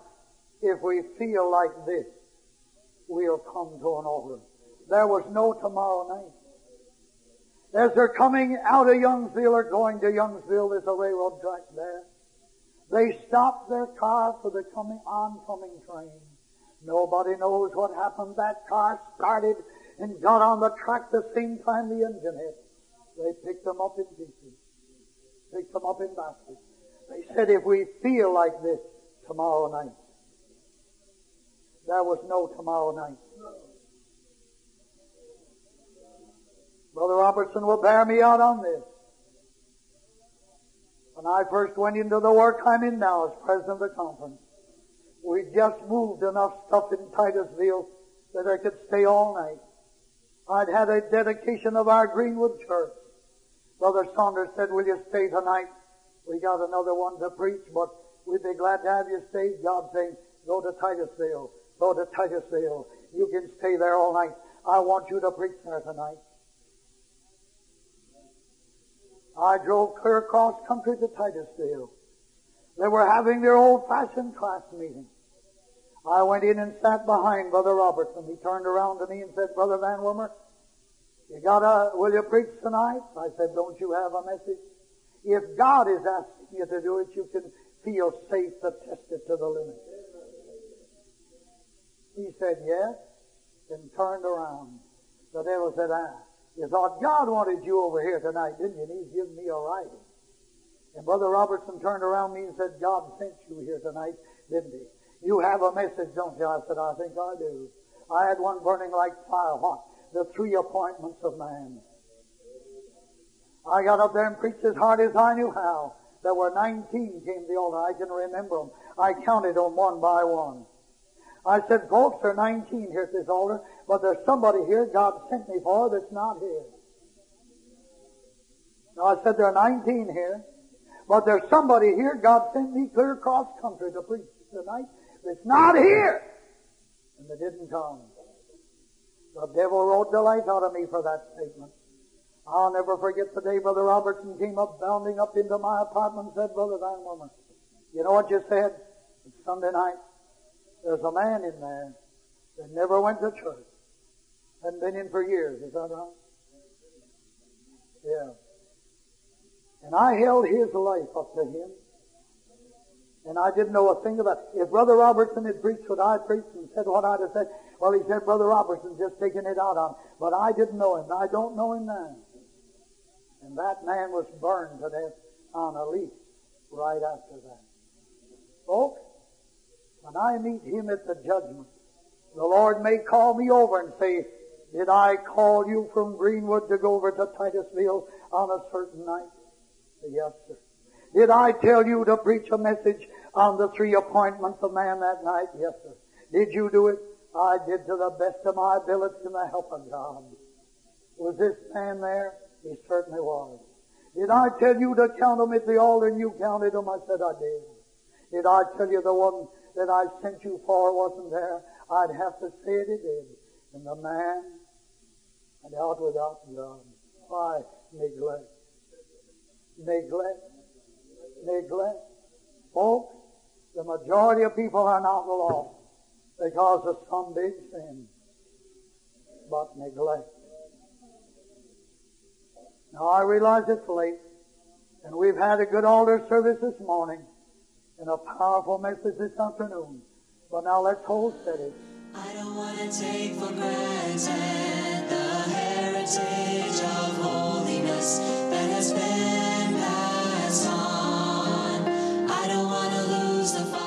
if we feel like this, we'll come to an altar. There was no tomorrow night. As they're coming out of Youngsville or going to Youngsville, there's a railroad track there. They stopped their car for the coming oncoming train. Nobody knows what happened. That car started and got on the track the same time the engine hit. They picked them up in pieces. Picked them up in baskets. They said if we feel like this tomorrow night. There was no tomorrow night. Brother Robertson will bear me out on this. When I first went into the work I'm in now as president of the conference, we just moved enough stuff in Titusville that I could stay all night. I'd had a dedication of our Greenwood church. Brother Saunders said, will you stay tonight? We got another one to preach, but we'd be glad to have you stay. God saying, go to Titusville. Go to Titusville. You can stay there all night. I want you to preach there tonight. I drove clear across country to Titusville. They were having their old-fashioned class meeting. I went in and sat behind Brother Robertson. He turned around to me and said, Brother Van Wormer, you got a, will you preach tonight? I said, don't you have a message? If God is asking you to do it, you can feel safe to test it to the limit. He said, yes, and turned around. The devil said, ah, you thought God wanted you over here tonight, didn't you? And he's giving me a writing. And Brother Robertson turned around me and said, God sent you here tonight, didn't he? You have a message, don't you? I said, I think I do. I had one burning like fire. What? The three appointments of man. I got up there and preached as hard as I knew how. There were 19 came to the altar. I can remember them. I counted them one by one. I said, folks, there are 19 here at this altar, but there's somebody here God sent me for that's not here. Now, I said, there are 19 here, but there's somebody here God sent me clear across country to preach tonight that's not here. And they didn't come. The devil wrote the life out of me for that statement. I'll never forget the day Brother Robertson came up, bounding up into my apartment and said, Brother Van Wormer, you know what you said? It's Sunday night. There's a man in there that never went to church. Hadn't been in for years. Is that right? Yeah. And I held his life up to him. And I didn't know a thing about it. If Brother Robertson had preached what I preached and said what I'd have said, well, he said, Brother Robertson's just taking it out on him. But I didn't know him. I don't know him now. And that man was burned to death on a leaf right after that. Folks, when I meet him at the judgment, the Lord may call me over and say, did I call you from Greenwood to go over to Titusville on a certain night? Yes, sir. Did I tell you to preach a message on the three appointments of man that night? Yes, sir. Did you do it? I did to the best of my ability and the help of God. Was this man there? He certainly was. Did I tell you to count them at the altar and you counted them? I said I did. Did I tell you the one that I sent you for wasn't there, I'd have to say it did. And the man and out without God. Why neglect? Neglect. Neglect. Folks, the majority of people are not lost because of some big sin, but neglect. Now I realize it's late, and we've had a good altar service this morning and a powerful message this afternoon. But now let's hold steady. I don't want to take for granted the heritage of holiness that has been passed on. I don't want to lose the.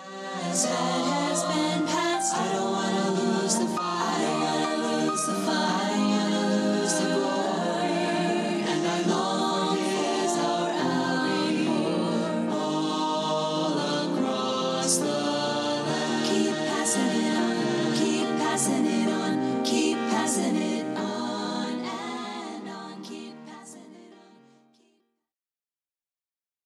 Has been